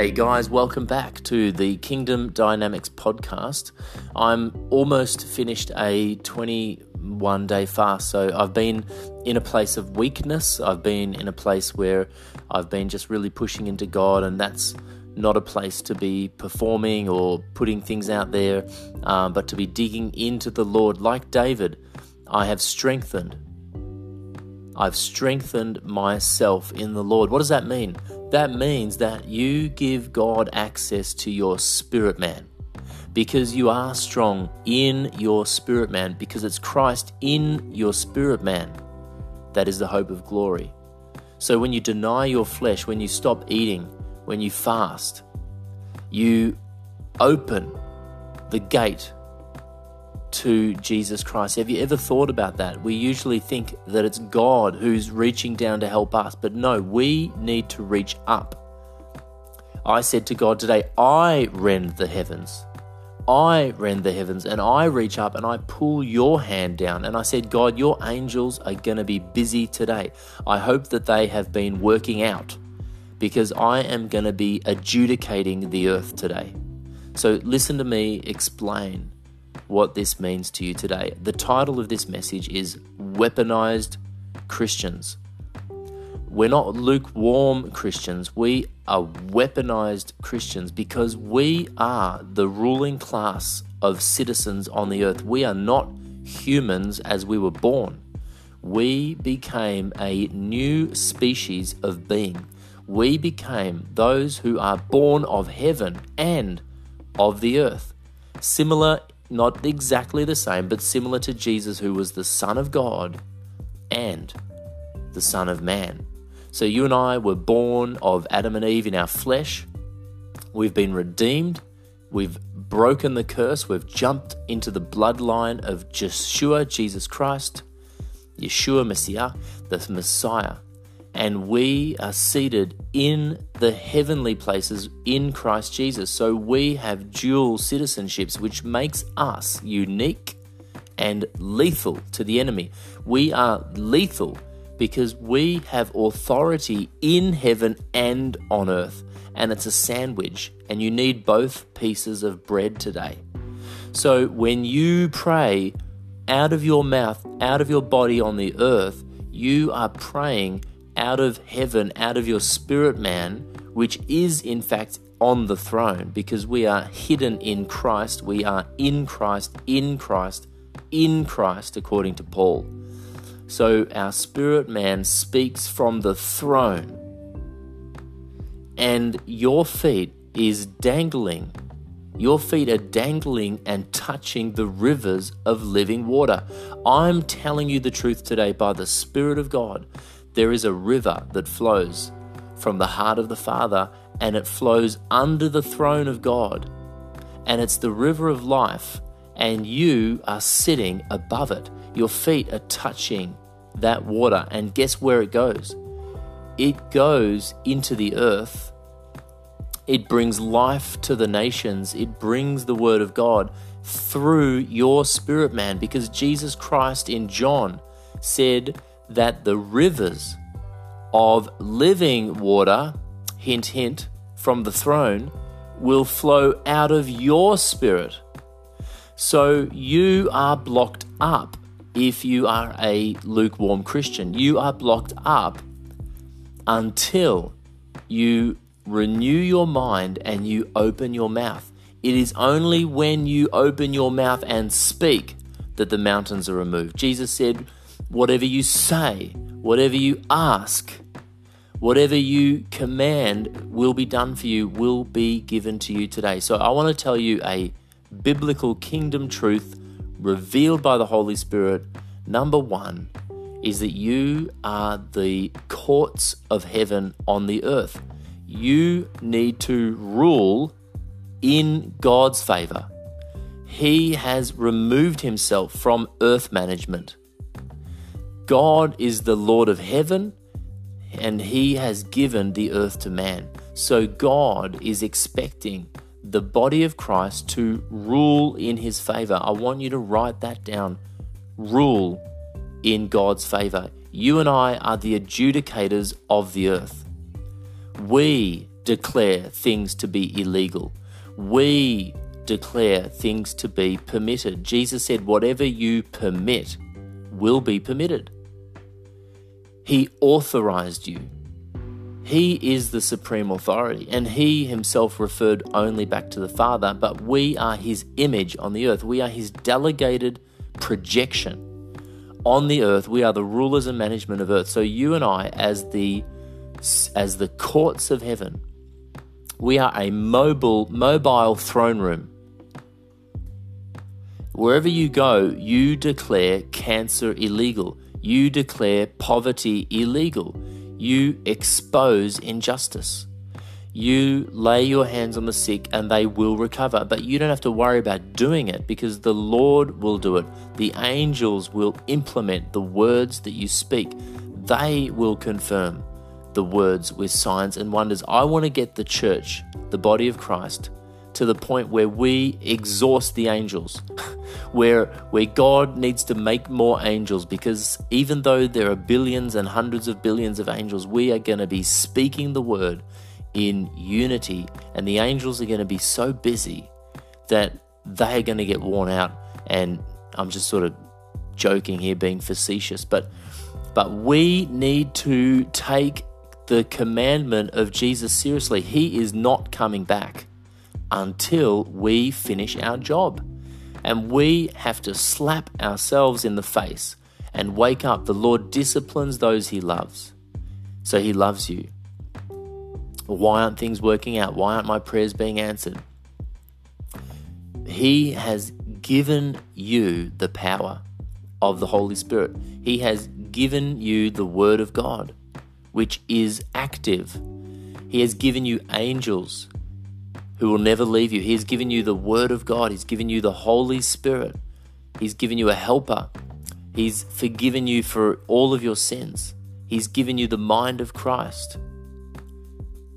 Hey guys, welcome back to the Kingdom Dynamics podcast. I'm almost finished a 21 day fast, so I've been in a place of weakness. I've been in a place where I've been just really pushing into God, and that's not a place to be performing or putting things out there, um, but to be digging into the Lord. Like David, I have strengthened. I've strengthened myself in the Lord. What does that mean? That means that you give God access to your spirit man because you are strong in your spirit man, because it's Christ in your spirit man that is the hope of glory. So when you deny your flesh, when you stop eating, when you fast, you open the gate to Jesus Christ. Have you ever thought about that? We usually think that it's God who's reaching down to help us, but no, we need to reach up. I said to God today, I rend the heavens. I rend the heavens and I reach up and I pull your hand down. And I said, God, your angels are going to be busy today. I hope that they have been working out because I am going to be adjudicating the earth today. So listen to me explain what this means to you today. The title of this message is Weaponized Christians. We're not lukewarm Christians, we are weaponized Christians because we are the ruling class of citizens on the earth. We are not humans as we were born. We became a new species of being. We became those who are born of heaven and of the earth. Similar not exactly the same, but similar to Jesus, who was the Son of God and the Son of Man. So you and I were born of Adam and Eve in our flesh. We've been redeemed. We've broken the curse. We've jumped into the bloodline of Yeshua, Jesus Christ, Yeshua Messiah, the Messiah and we are seated in the heavenly places in Christ Jesus. So we have dual citizenships, which makes us unique and lethal to the enemy. We are lethal because we have authority in heaven and on earth, and it's a sandwich, and you need both pieces of bread today. So when you pray out of your mouth, out of your body on the earth, you are praying out of heaven, out of your spirit man, which is in fact on the throne, because we are hidden in Christ. We are in Christ, in Christ, in Christ, according to Paul. So our spirit man speaks from the throne, and your feet is dangling. Your feet are dangling and touching the rivers of living water. I'm telling you the truth today by the Spirit of God there is a river that flows from the heart of the Father and it flows under the throne of God. And it's the river of life, and you are sitting above it. Your feet are touching that water, and guess where it goes? It goes into the earth. It brings life to the nations. It brings the word of God through your spirit man because Jesus Christ in John said, that the rivers of living water, hint, hint, from the throne, will flow out of your spirit. So you are blocked up if you are a lukewarm Christian. You are blocked up until you renew your mind and you open your mouth. It is only when you open your mouth and speak that the mountains are removed. Jesus said, whatever you say, whatever you ask, whatever you command will be done for you, will be given to you today. So I want to tell you a biblical kingdom truth revealed by the Holy Spirit. Number one, is that you are the courts of heaven on the earth. You need to rule in God's favor. He has removed himself from earth management. God is the Lord of heaven and he has given the earth to man. So God is expecting the body of Christ to rule in his favor. I want you to write that down. Rule in God's favor. You and I are the adjudicators of the earth. We declare things to be illegal. We declare things to be permitted. Jesus said, Whatever you permit will be permitted. He authorized you. He is the supreme authority, and He Himself referred only back to the Father, but we are His image on the earth. We are His delegated projection on the earth. We are the rulers and management of earth. So you and I, as the as the courts of heaven, we are a mobile mobile throne room. Wherever you go, you declare cancer illegal. You declare poverty illegal. You expose injustice. You lay your hands on the sick and they will recover. But you don't have to worry about doing it because the Lord will do it. The angels will implement the words that you speak, they will confirm the words with signs and wonders. I want to get the church, the body of Christ, to the point where we exhaust the angels, where where God needs to make more angels because even though there are billions and hundreds of billions of angels, we are going to be speaking the word in unity and the angels are going to be so busy that they are going to get worn out and I'm just sort of joking here being facetious, but but we need to take the commandment of Jesus seriously. He is not coming back until we finish our job. And we have to slap ourselves in the face and wake up. The Lord disciplines those He loves. So He loves you. Why aren't things working out? Why aren't my prayers being answered? He has given you the power of the Holy Spirit. He has given you the Word of God, which is active. He has given you angels who will never leave you. He has given you the Word of God. He's given you the Holy Spirit. He's given you a helper. He's forgiven you for all of your sins. He's given you the mind of Christ.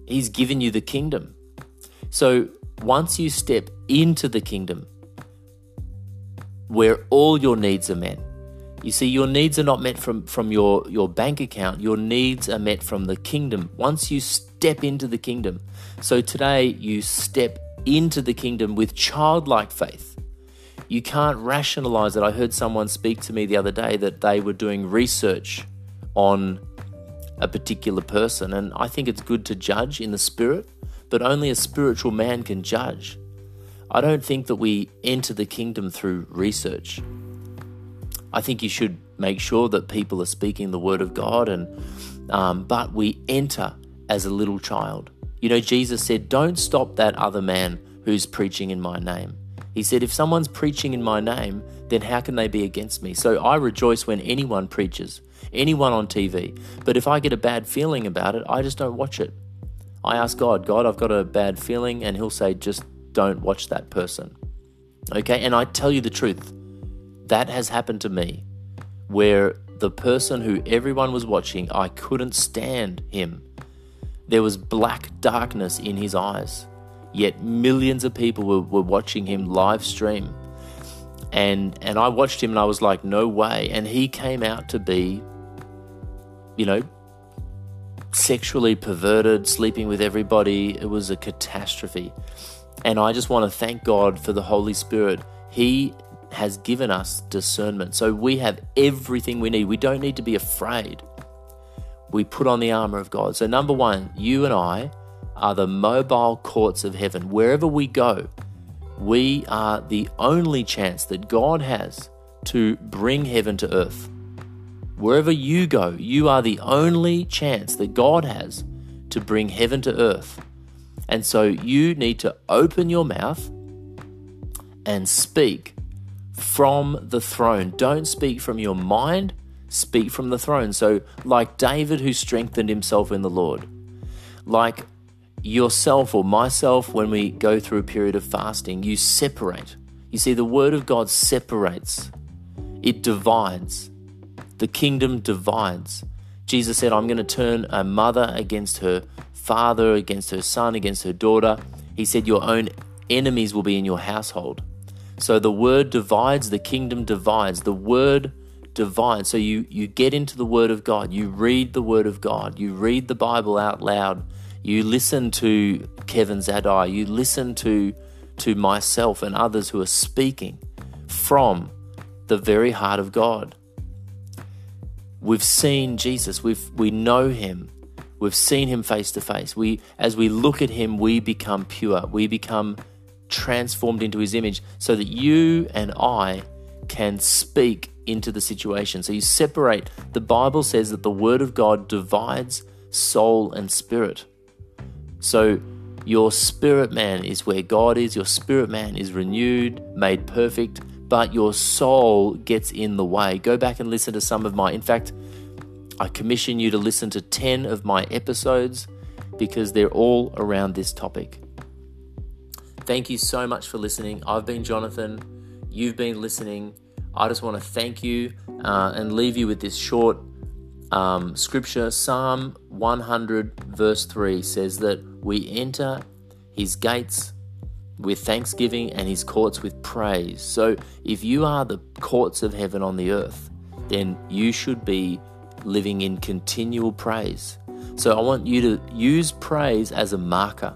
He's given you the kingdom. So once you step into the kingdom, where all your needs are met, you see, your needs are not met from, from your, your bank account, your needs are met from the kingdom. Once you step into the kingdom, so today you step into the kingdom with childlike faith. You can't rationalize it. I heard someone speak to me the other day that they were doing research on a particular person, and I think it's good to judge in the spirit, but only a spiritual man can judge. I don't think that we enter the kingdom through research. I think you should make sure that people are speaking the word of God, and um, but we enter as a little child. You know, Jesus said, "Don't stop that other man who's preaching in my name." He said, "If someone's preaching in my name, then how can they be against me?" So I rejoice when anyone preaches, anyone on TV. But if I get a bad feeling about it, I just don't watch it. I ask God, God, I've got a bad feeling, and He'll say, just don't watch that person. Okay, and I tell you the truth that has happened to me where the person who everyone was watching, I couldn't stand him. There was black darkness in his eyes, yet millions of people were, were watching him live stream. And, and I watched him and I was like, no way. And he came out to be, you know, sexually perverted, sleeping with everybody. It was a catastrophe. And I just want to thank God for the Holy Spirit. He has given us discernment. So we have everything we need. We don't need to be afraid. We put on the armor of God. So, number one, you and I are the mobile courts of heaven. Wherever we go, we are the only chance that God has to bring heaven to earth. Wherever you go, you are the only chance that God has to bring heaven to earth. And so you need to open your mouth and speak from the throne. Don't speak from your mind, speak from the throne. So, like David who strengthened himself in the Lord, like yourself or myself, when we go through a period of fasting, you separate. You see, the Word of God separates, it divides. The kingdom divides. Jesus said, I'm going to turn a mother against her father, against her son, against her daughter. He said, Your own enemies will be in your household. So the word divides, the kingdom divides. The word divides. So you, you get into the word of God, you read the word of God, you read the Bible out loud, you listen to Kevin Zadai, you listen to, to myself and others who are speaking from the very heart of God. We've seen Jesus, we've, we know him, we've seen him face to face. We, as we look at him, we become pure, we become transformed into his image so that you and I can speak into the situation. So you separate. The Bible says that the word of God divides soul and spirit. So your spirit man is where God is, your spirit man is renewed, made perfect, but your soul gets in the way. Go back and listen to some of my, in fact, I commission you to listen to 10 of my episodes because they're all around this topic. Thank you so much for listening. I've been Jonathan. You've been listening. I just want to thank you uh, and leave you with this short um, scripture. Psalm 100, verse 3 says that we enter his gates with thanksgiving and his courts with praise. So if you are the courts of heaven on the earth, then you should be living in continual praise. So I want you to use praise as a marker.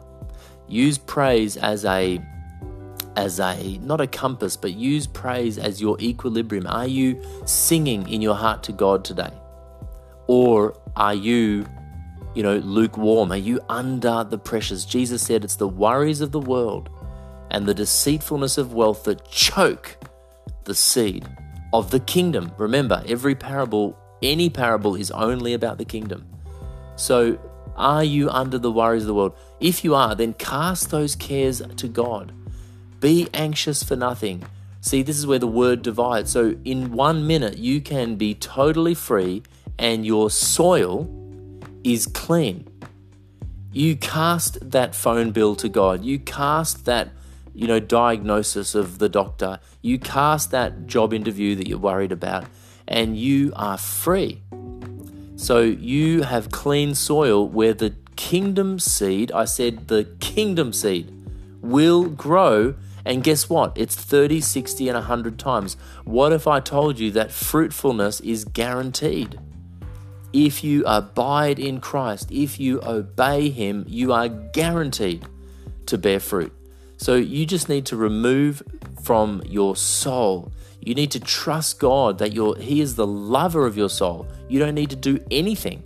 Use praise as a as a not a compass, but use praise as your equilibrium. Are you singing in your heart to God today? Or are you, you know, lukewarm? Are you under the pressures? Jesus said it's the worries of the world and the deceitfulness of wealth that choke the seed of the kingdom. Remember, every parable, any parable is only about the kingdom. So are you under the worries of the world? If you are, then cast those cares to God. Be anxious for nothing. See, this is where the word divides. So, in one minute, you can be totally free and your soil is clean. You cast that phone bill to God. You cast that, you know, diagnosis of the doctor. You cast that job interview that you're worried about, and you are free. So you have clean soil where the kingdom seed, I said the kingdom seed, will grow. And guess what? It's 30, 60, and 100 times. What if I told you that fruitfulness is guaranteed? If you abide in Christ, if you obey Him, you are guaranteed to bear fruit. So you just need to remove from your soul you need to trust God that you're, He is the lover of your soul. You don't need to do anything.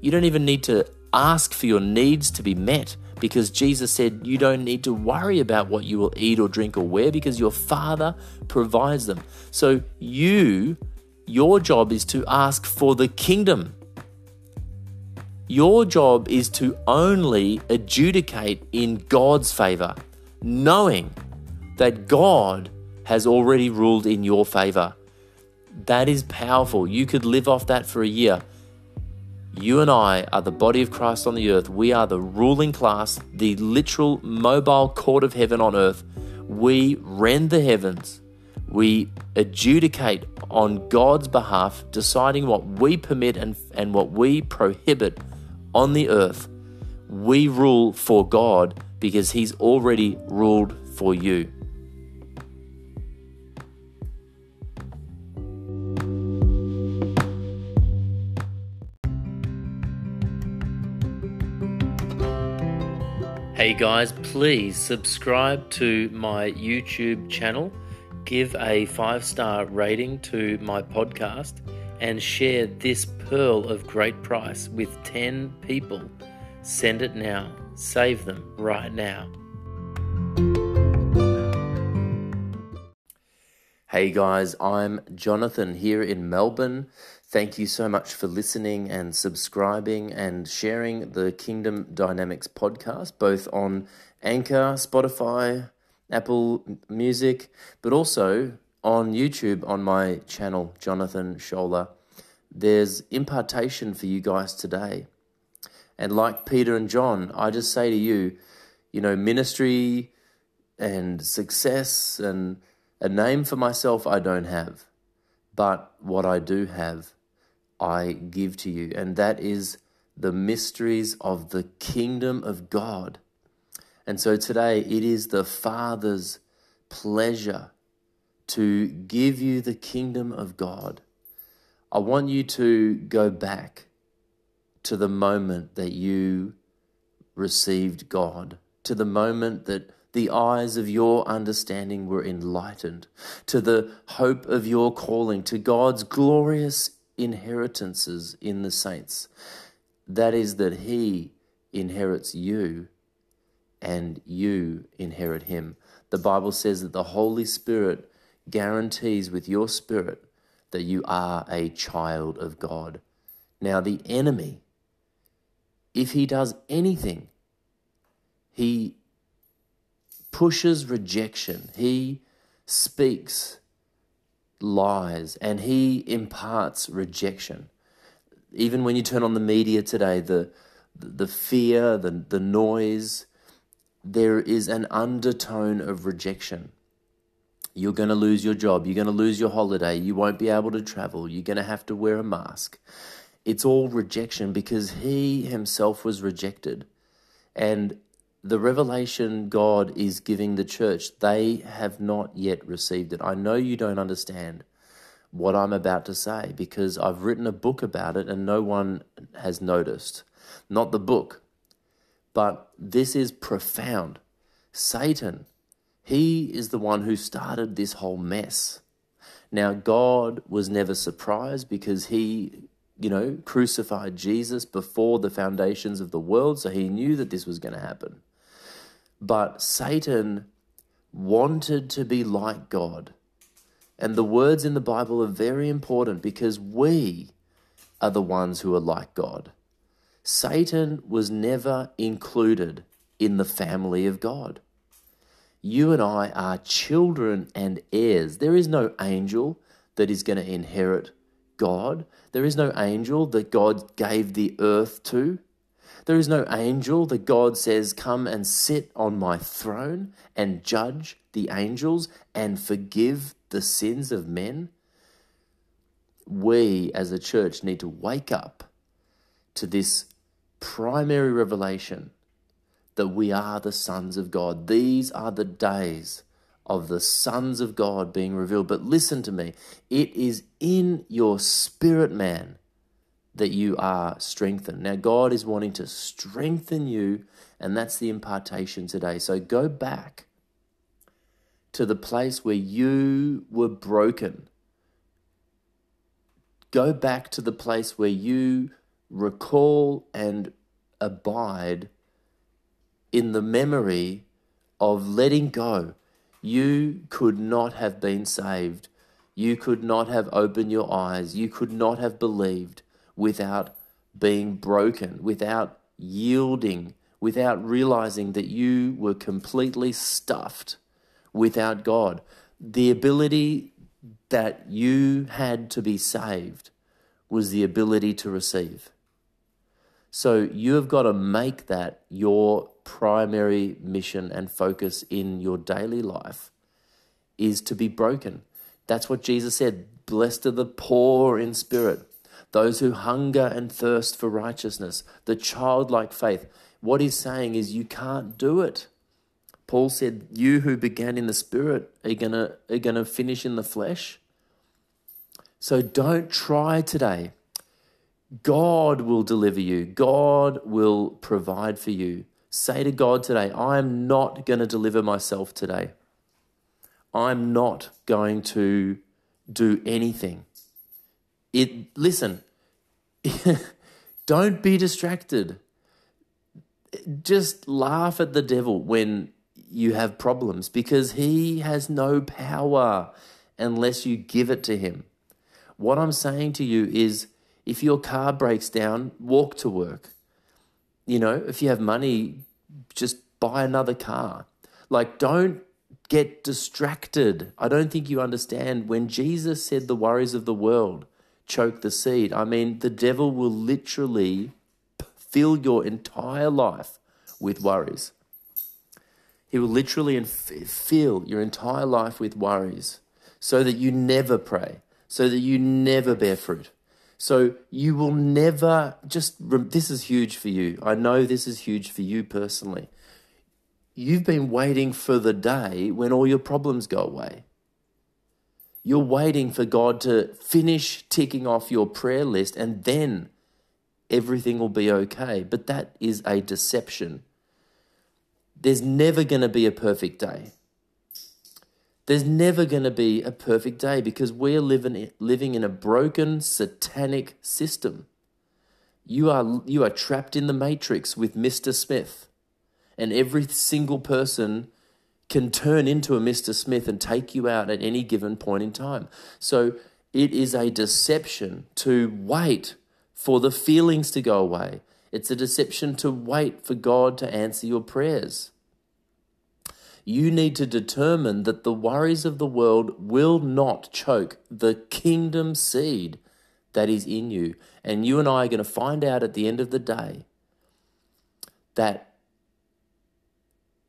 You don't even need to ask for your needs to be met because Jesus said you don't need to worry about what you will eat or drink or wear because your Father provides them. So, you, your job is to ask for the kingdom. Your job is to only adjudicate in God's favor, knowing that God has already ruled in your favor. That is powerful. You could live off that for a year. You and I are the body of Christ on the earth. We are the ruling class, the literal mobile court of heaven on earth. We rend the heavens. We adjudicate on God's behalf, deciding what we permit and, and what we prohibit on the earth. We rule for God because He's already ruled for you. Hey guys, please subscribe to my YouTube channel, give a five star rating to my podcast, and share this pearl of great price with 10 people. Send it now, save them right now. Hey guys, I'm Jonathan here in Melbourne. Thank you so much for listening and subscribing and sharing the Kingdom Dynamics podcast, both on Anchor, Spotify, Apple Music, but also on YouTube on my channel, Jonathan Scholler. there's impartation for you guys today. And like Peter and John, I just say to you, you know, ministry and success and a name for myself I don't have. But what I do have, I give to you. And that is the mysteries of the kingdom of God. And so today it is the Father's pleasure to give you the kingdom of God. I want you to go back to the moment that you received God, to the moment that the eyes of your understanding were enlightened, to the hope of your calling, to God's glorious inheritances in the saints. That is, that He inherits you and you inherit Him. The Bible says that the Holy Spirit guarantees with your spirit that you are a child of God. Now, the enemy, if he does anything, he pushes rejection, he speaks lies, and he imparts rejection. Even when you turn on the media today, the, the fear, the, the noise, there is an undertone of rejection. You're going to lose your job. You're going to lose your holiday. You won't be able to travel. You're going to have to wear a mask. It's all rejection because he himself was rejected. And the revelation God is giving the church, they have not yet received it. I know you don't understand what I'm about to say because I've written a book about it and no one has noticed. Not the book, but this is profound. Satan, he is the one who started this whole mess. Now, God was never surprised because he, you know, crucified Jesus before the foundations of the world, so he knew that this was going to happen. But Satan wanted to be like God. And the words in the Bible are very important because we are the ones who are like God. Satan was never included in the family of God. You and I are children and heirs. There is no angel that is going to inherit God. There is no angel that God gave the earth to. There is no angel that God says, Come and sit on my throne and judge the angels and forgive the sins of men. We as a church need to wake up to this primary revelation that we are the sons of God. These are the days of the sons of God being revealed. But listen to me, it is in your spirit, man that you are strengthened. Now, God is wanting to strengthen you, and that's the impartation today. So go back to the place where you were broken. Go back to the place where you recall and abide in the memory of letting go. You could not have been saved. You could not have opened your eyes. You could not have believed without being broken, without yielding, without realizing that you were completely stuffed without God. The ability that you had to be saved was the ability to receive. So you have got to make that your primary mission and focus in your daily life is to be broken. That's what Jesus said. Blessed are the poor in spirit, those who hunger and thirst for righteousness, the childlike faith. What he's saying is you can't do it. Paul said, You who began in the spirit are gonna are gonna finish in the flesh. So don't try today. God will deliver you. God will provide for you. Say to God today, I am not going to deliver myself today. I'm not going to do anything. It listen, don't be distracted. Just laugh at the devil when you have problems because he has no power unless you give it to him. What I'm saying to you is if your car breaks down, walk to work. You know, if you have money, just buy another car. Like, don't get distracted. I don't think you understand when Jesus said the worries of the world choke the seed. I mean, the devil will literally fill your entire life with worries. He will literally fill your entire life with worries so that you never pray, so that you never bear fruit. So you will never just, this is huge for you. I know this is huge for you personally. You've been waiting for the day when all your problems go away. You're waiting for God to finish ticking off your prayer list and then everything will be okay. But that is a deception. There's never going to be a perfect day. There's never going to be a perfect day because we're living, living in a broken satanic system. You are, you are trapped in the matrix with Mr. Smith, and every single person can turn into a Mr. Smith and take you out at any given point in time. So it is a deception to wait for the feelings to go away. It's a deception to wait for God to answer your prayers. You need to determine that the worries of the world will not choke the kingdom seed that is in you. And you and I are going to find out at the end of the day that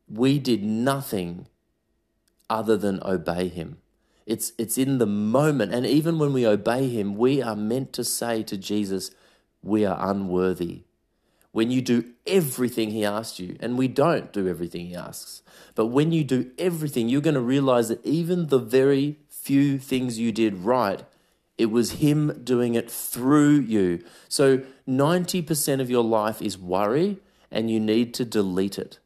we did nothing other than obey him. It's, it's in the moment. And even when we obey him, we are meant to say to Jesus, We are unworthy when you do everything He asks you, and we don't do everything He asks, but when you do everything, you're going to realize that even the very few things you did right, it was Him doing it through you. So 90% of your life is worry, and you need to delete it.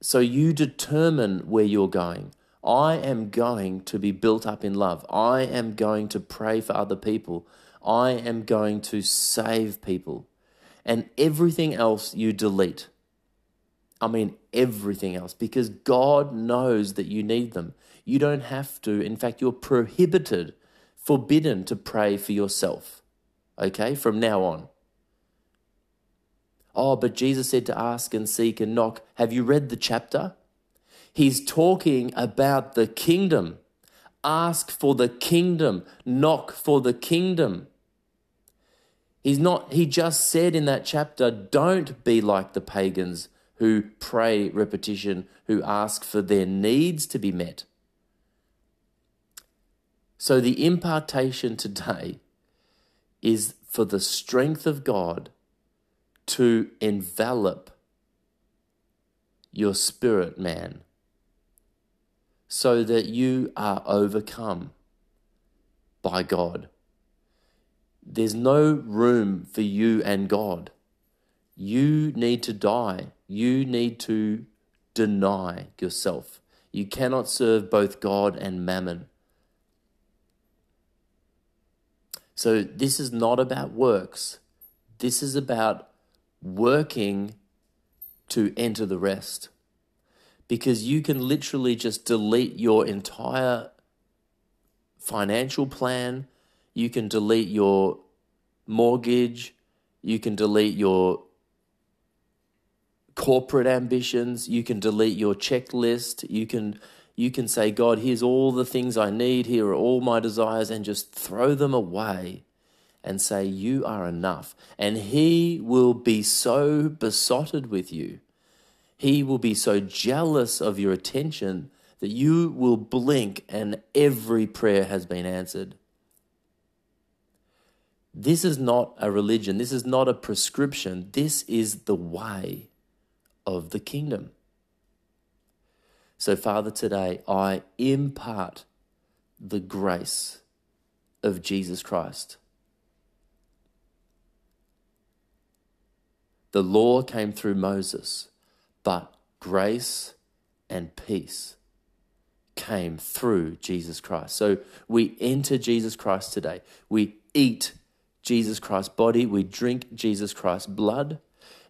So you determine where you're going. I am going to be built up in love. I am going to pray for other people. I am going to save people and everything else you delete. I mean, everything else, because God knows that you need them. You don't have to. In fact, you're prohibited, forbidden to pray for yourself. Okay, from now on. Oh, but Jesus said to ask and seek and knock. Have you read the chapter? He's talking about the kingdom. Ask for the kingdom, knock for the kingdom. He's not, he just said in that chapter, don't be like the pagans who pray repetition, who ask for their needs to be met. So the impartation today is for the strength of God to envelop your spirit, man, so that you are overcome by God. There's no room for you and God. You need to die. You need to deny yourself. You cannot serve both God and mammon. So, this is not about works. This is about working to enter the rest. Because you can literally just delete your entire financial plan, you can delete your mortgage, you can delete your corporate ambitions, you can delete your checklist, you can you can say, God, here's all the things I need, here are all my desires, and just throw them away and say, You are enough. And He will be so besotted with you. He will be so jealous of your attention that you will blink and every prayer has been answered. This is not a religion. This is not a prescription. This is the way of the kingdom. So, Father, today I impart the grace of Jesus Christ. The law came through Moses, but grace and peace came through Jesus Christ. So we enter Jesus Christ today. We eat Jesus Christ's body, we drink Jesus Christ's blood,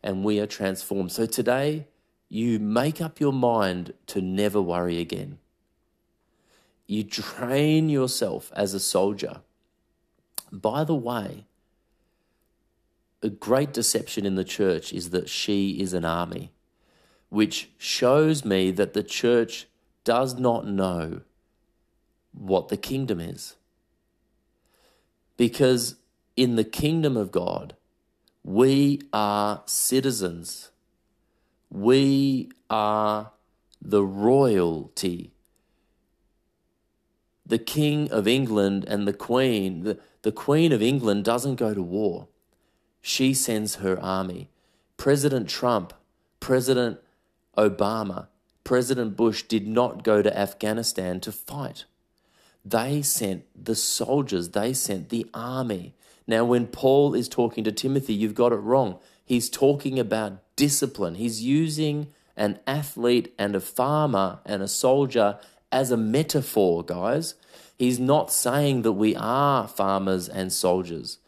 and we are transformed. So today, you make up your mind to never worry again. You train yourself as a soldier. By the way, a great deception in the church is that she is an army, which shows me that the church does not know what the kingdom is. Because in the kingdom of God, we are citizens. We are the royalty. The King of England and the Queen, the, the Queen of England doesn't go to war. She sends her army. President Trump, President Obama, President Bush did not go to Afghanistan to fight. They sent the soldiers, they sent the army. Now, when Paul is talking to Timothy, you've got it wrong. He's talking about discipline. He's using an athlete and a farmer and a soldier as a metaphor, guys. He's not saying that we are farmers and soldiers.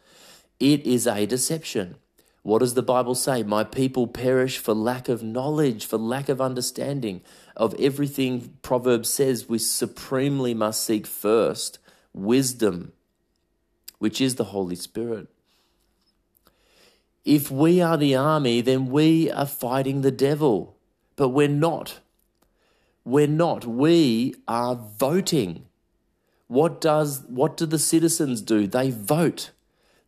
It is a deception. What does the Bible say? My people perish for lack of knowledge, for lack of understanding of everything Proverbs says. We supremely must seek first wisdom, which is the Holy Spirit. If we are the army, then we are fighting the devil, but we're not. We're not. We are voting. What does what do the citizens do? They vote.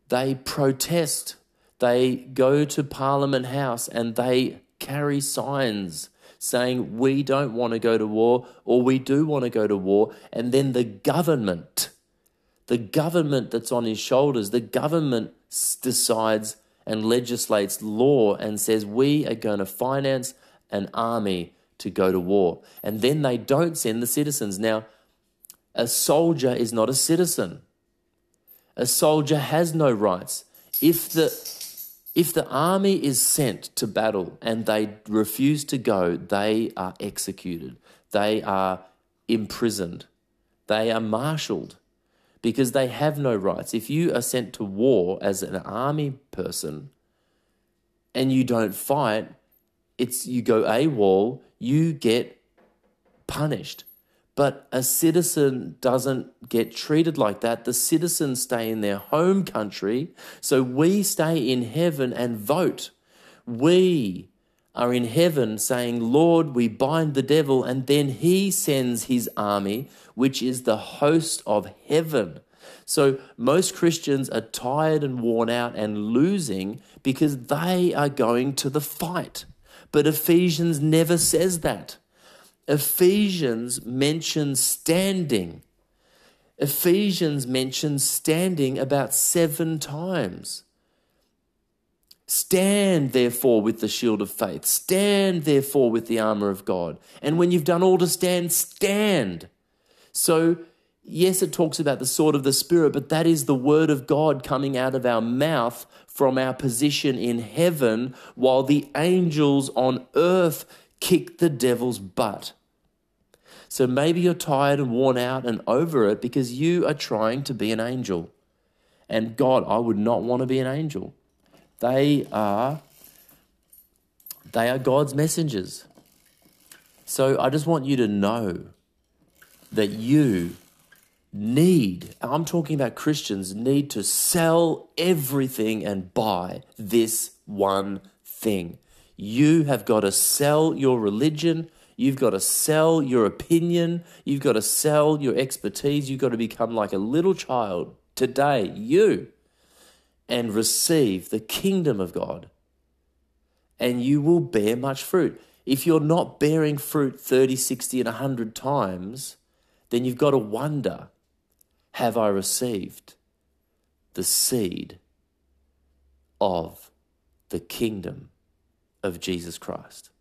They protest they go to Parliament House and they carry signs saying, We don't want to go to war, or we do want to go to war. And then the government, the government that's on his shoulders, the government decides and legislates law and says, We are going to finance an army to go to war. And then they don't send the citizens. Now, a soldier is not a citizen. A soldier has no rights. If the if the army is sent to battle and they refuse to go, they are executed. They are imprisoned. They are marshaled because they have no rights. If you are sent to war as an army person and you don't fight, it's you go AWOL, you get punished. But a citizen doesn't get treated like that. The citizens stay in their home country. So we stay in heaven and vote. We are in heaven saying, Lord, we bind the devil. And then he sends his army, which is the host of heaven. So most Christians are tired and worn out and losing because they are going to the fight. But Ephesians never says that. Ephesians mentions standing. Ephesians mentions standing about seven times. Stand therefore with the shield of faith. Stand therefore with the armor of God. And when you've done all to stand, stand. So, yes, it talks about the sword of the Spirit, but that is the word of God coming out of our mouth from our position in heaven while the angels on earth kick the devil's butt. So maybe you're tired and worn out and over it because you are trying to be an angel. And God, I would not want to be an angel. They are they are God's messengers. So I just want you to know that you need, I'm talking about Christians, need to sell everything and buy this one thing. You have got to sell your religion, You've got to sell your opinion. You've got to sell your expertise. You've got to become like a little child today, you, and receive the kingdom of God. And you will bear much fruit. If you're not bearing fruit 30, 60, and 100 times, then you've got to wonder have I received the seed of the kingdom of Jesus Christ?